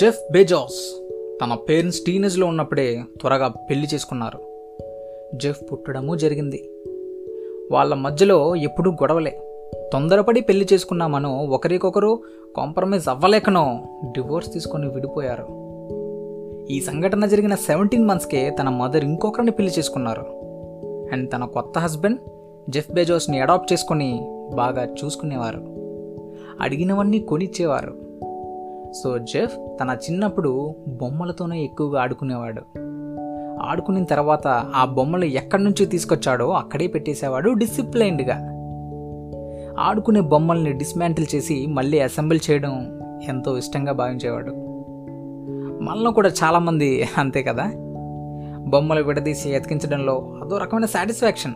Jeff Bezos తన parents టీనేజ్లో ఉన్నప్పుడే త్వరగా పెళ్ళి చేసుకున్నారు. జెఫ్ పుట్టడము జరిగింది. వాళ్ళ మధ్యలో ఎప్పుడూ గొడవలే. తొందరపడి పెళ్ళి చేసుకున్నామనో ఒకరికొకరు కాంప్రమైజ్ అవ్వలేకనో డివోర్స్ తీసుకొని విడిపోయారు. ఈ సంఘటన జరిగిన సెవెంటీన్ మంత్స్కే తన మదర్ ఇంకొకరిని పెళ్ళి చేసుకున్నారు. అండ్ తన కొత్త హస్బెండ్ జెఫ్ బెజోస్ని అడాప్ట్ చేసుకొని బాగా చూసుకునేవారు. అడిగినవన్నీ కొనిచ్చేవారు. సో జెఫ్ తన చిన్నప్పుడు బొమ్మలతోనే ఎక్కువగా ఆడుకునేవాడు. ఆడుకున్న తర్వాత ఆ బొమ్మలు ఎక్కడి నుంచి తీసుకొచ్చాడో అక్కడే పెట్టేసేవాడు డిసిప్లైన్డ్గా. ఆడుకునే బొమ్మల్ని డిస్మాంటిల్ చేసి మళ్ళీ అసెంబుల్ చేయడం ఎంతో ఇష్టంగా భావించేవాడు. మనలో కూడా చాలామంది అంతే కదా? బొమ్మలు విడదీసి ఎతికించడంలో అదో రకమైన సాటిస్ఫాక్షన్.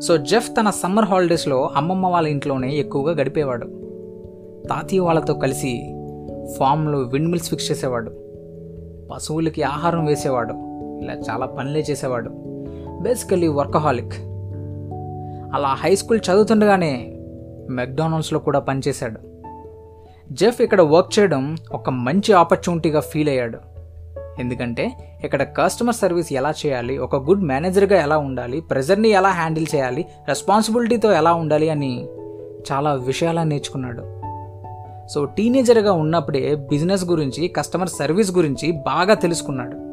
సో జెఫ్ తన సమ్మర్ హాలిడేస్లో అమ్మమ్మ వాళ్ళ ఇంట్లోనే ఎక్కువగా గడిపేవాడు. తాతయ్య వాళ్ళతో కలిసి ఫామ్లో విండ్ మిల్స్ ఫిక్స్ చేసేవాడు. పశువులకి ఆహారం వేసేవాడు. ఇలా చాలా పనులే చేసేవాడు. Basically workaholic. అలా హై స్కూల్ చదువుతుండగానే మెక్డానల్డ్స్లో కూడా పనిచేశాడు. జెఫ్ ఇక్కడ వర్క్ చేయడం ఒక మంచి ఆపర్చునిటీగా ఫీల్ అయ్యాడు. ఎందుకంటే ఇక్కడ కస్టమర్ సర్వీస్ ఎలా చేయాలి ఒక గుడ్ మేనేజర్గా ఎలా ఉండాలి ప్రెజర్ని ఎలా హ్యాండిల్ చేయాలి రెస్పాన్సిబిలిటీతో ఎలా ఉండాలి అని చాలా విషయాలు నేర్చుకున్నాడు. సో టీనేజర్గా ఉన్నప్పుడే బిజినెస్ గురించి కస్టమర్ సర్వీస్ గురించి బాగా తెలుసుకున్నాడు.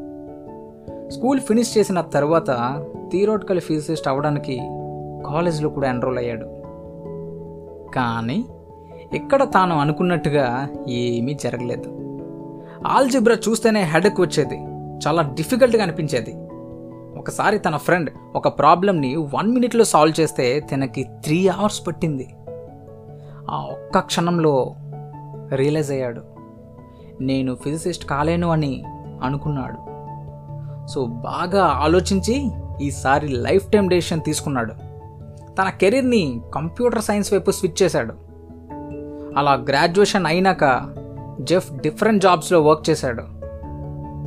స్కూల్ ఫినిష్ చేసిన తర్వాత థియరోటికల్ ఫిజిసిస్ట్ అవ్వడానికి కాలేజ్లో కూడా ఎన్రోల్ అయ్యాడు. కానీ ఇక్కడ తాను అనుకున్నట్టుగా ఏమీ జరగలేదు. ఆల్జిబ్రా చూస్తేనే హెడక్ వచ్చేది. చాలా డిఫికల్ట్గా అనిపించేది. ఒకసారి తన ఫ్రెండ్ ఒక ప్రాబ్లమ్ని వన్ మినిట్లో సాల్వ్ చేస్తే తనకి త్రీ అవర్స్ పట్టింది. ఆ ఒక్క క్షణంలో రియలైజ్ అయ్యాడు. నేను ఫిజిసిస్ట్ కాలేను అని అనుకున్నాడు. సో బాగా ఆలోచించి ఈసారి లైఫ్ టైం డెసిషన్ తీసుకున్నాడు. తన కెరీర్ని కంప్యూటర్ సైన్స్ వైపు స్విచ్ చేశాడు. అలా గ్రాడ్యుయేషన్ అయినాక జెఫ్ డిఫరెంట్ జాబ్స్లో వర్క్ చేశాడు.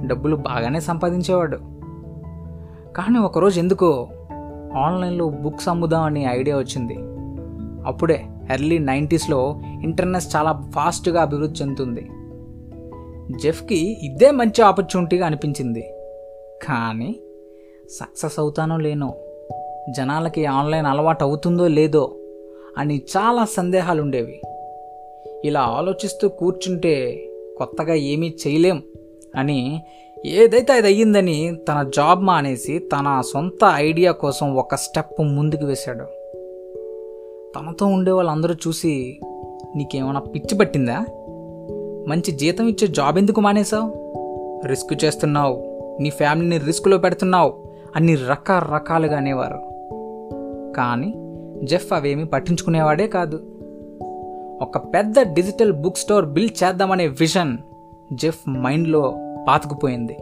డబ్బులు బాగానే సంపాదించేవాడు. కానీ ఒకరోజు ఎందుకో ఆన్లైన్లో బుక్స్ అమ్ముదాం అనే ఐడియా వచ్చింది. అప్పుడే ఎర్లీ నైంటీస్లో ఇంటర్నెట్ చాలా ఫాస్ట్గా అభివృద్ధి చెందుతుంది. జెఫ్కి ఇదే మంచి ఆపర్చునిటీగా అనిపించింది. కానీ సక్సెస్ అవుతానో లేనో జనాలకి ఆన్లైన్ అలవాటు అవుతుందో లేదో అని చాలా సందేహాలు ఉండేవి ఇలా ఆలోచిస్తూ కూర్చుంటే కొత్తగా ఏమీ చేయలేం అని ఏదైతే అది అయ్యిందని తన జాబ్ మానేసి తన సొంత ఐడియా కోసం ఒక స్టెప్ ముందుకు వేశాడు. తనతో ఉండే వాళ్ళందరూ చూసి నీకేమైనా పిచ్చి పట్టిందా? మంచి జీతం ఇచ్చే జాబ్ ఎందుకు మానేశావు? రిస్క్ చేస్తున్నావు. నీ ఫ్యామిలీని రిస్క్లో పెడుతున్నావు. అన్ని రకరకాలుగా అనేవారు. కానీ జెఫ్ అవేమీ పట్టించుకునేవాడే కాదు. ఒక పెద్ద డిజిటల్ బుక్ స్టోర్ బిల్డ్ చేద్దామనే విజన్ జెఫ్ మైండ్లో పాతుకుపోయింది.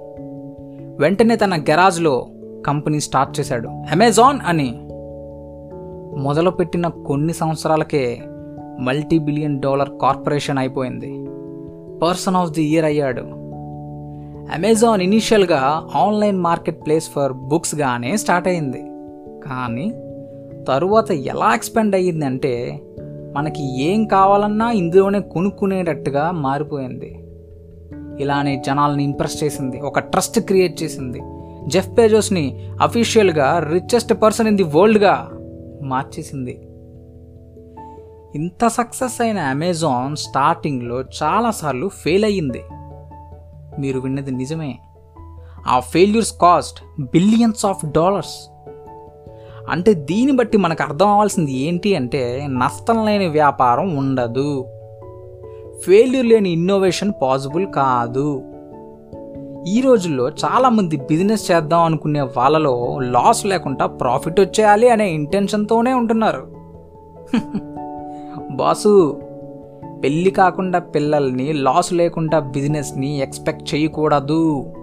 వెంటనే తన గెరాజ్లో కంపెనీ స్టార్ట్ చేశాడు. అమెజాన్ అని మొదలుపెట్టిన కొన్ని సంవత్సరాలకే మల్టీ బిలియన్ డాలర్ కార్పొరేషన్ అయిపోయింది. పర్సన్ ఆఫ్ ది ఇయర్ అయ్యాడు. అమెజాన్ ఇనీషియల్గా ఆన్లైన్ మార్కెట్ ప్లేస్ ఫర్ బుక్స్గానే స్టార్ట్ అయింది. కానీ తరువాత ఎలా ఎక్స్పెండ్ అయ్యిందంటే మనకి ఏం కావాలన్నా ఇందులోనే కొనుక్కునేటట్టుగా మారిపోయింది. ఇలానే జనాల్ని ఇంప్రెస్ చేసింది ఒక ట్రస్ట్ క్రియేట్ చేసింది. జెఫ్ పేజోస్ని అఫీషియల్గా రిచెస్ట్ పర్సన్ ఇన్ ది వరల్డ్గా మార్చేసింది. ఇంత సక్సెస్ అయిన అమెజాన్ స్టార్టింగ్లో చాలాసార్లు ఫెయిల్ అయ్యింది. మీరు విన్నది నిజమే. ఆ failures cost billions of dollars. అంటే దీన్ని బట్టి మనకు అర్థం అవ్వాల్సింది ఏంటి అంటే నష్టం లేని వ్యాపారం ఉండదు. ఫెయిల్యూర్ లేని ఇన్నోవేషన్ పాసిబుల్ కాదు. ఈ రోజుల్లో చాలామంది బిజినెస్ చేద్దాం అనుకునే వాళ్ళలో లాస్ లేకుండా ప్రాఫిట్ వచ్చేయాలి అనే ఇంటెన్షన్తోనే ఉంటున్నారు. బాసు పెళ్ళి కాకుండా పిల్లల్ని లాస్ లేకుండా బిజినెస్ని ఎక్స్పెక్ట్ చేయకూడదు.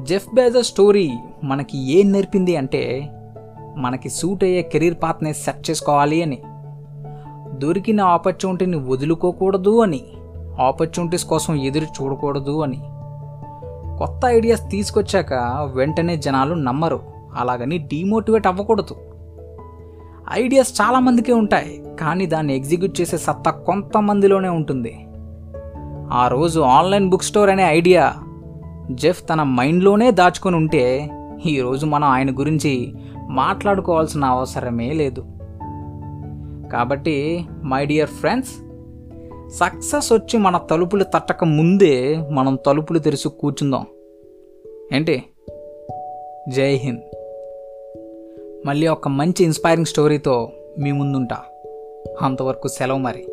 జెఫ్ బేజర్ స్టోరీ మనకి ఏం నేర్పింది అంటే మనకి సూట్ అయ్యే కెరీర్ పాత్ని సెట్ చేసుకోవాలి అని. దొరికిన ఆపర్చునిటీని వదులుకోకూడదు అని. ఆపర్చునిటీస్ కోసం ఎదురు చూడకూడదు అని. కొత్త ఐడియాస్ తీసుకొచ్చాక వెంటనే జనాలు నమ్మరు. అలాగని డీమోటివేట్ అవ్వకూడదు. ఐడియాస్ చాలామందికే ఉంటాయి కానీ దాన్ని ఎగ్జిక్యూట్ చేసే సత్తా కొంతమందిలోనే ఉంటుంది. ఆ రోజు ఆన్లైన్ బుక్ స్టోర్ అనే ఐడియా జెఫ్ తన మైండ్లోనే దాచుకొని ఉంటే ఈరోజు మనం ఆయన గురించి మాట్లాడుకోవాల్సిన అవసరమే లేదు. కాబట్టి మై డియర్ ఫ్రెండ్స్ సక్సెస్ వచ్చి మన తలుపులు తట్టక ముందే మనం తలుపులు తెరిచి కూర్చుందాం. ఏంటి? జై హింద్. మళ్ళీ ఒక మంచి ఇన్స్పైరింగ్ స్టోరీతో మీ ముందుంటా. అంతవరకు సెలవు మరి.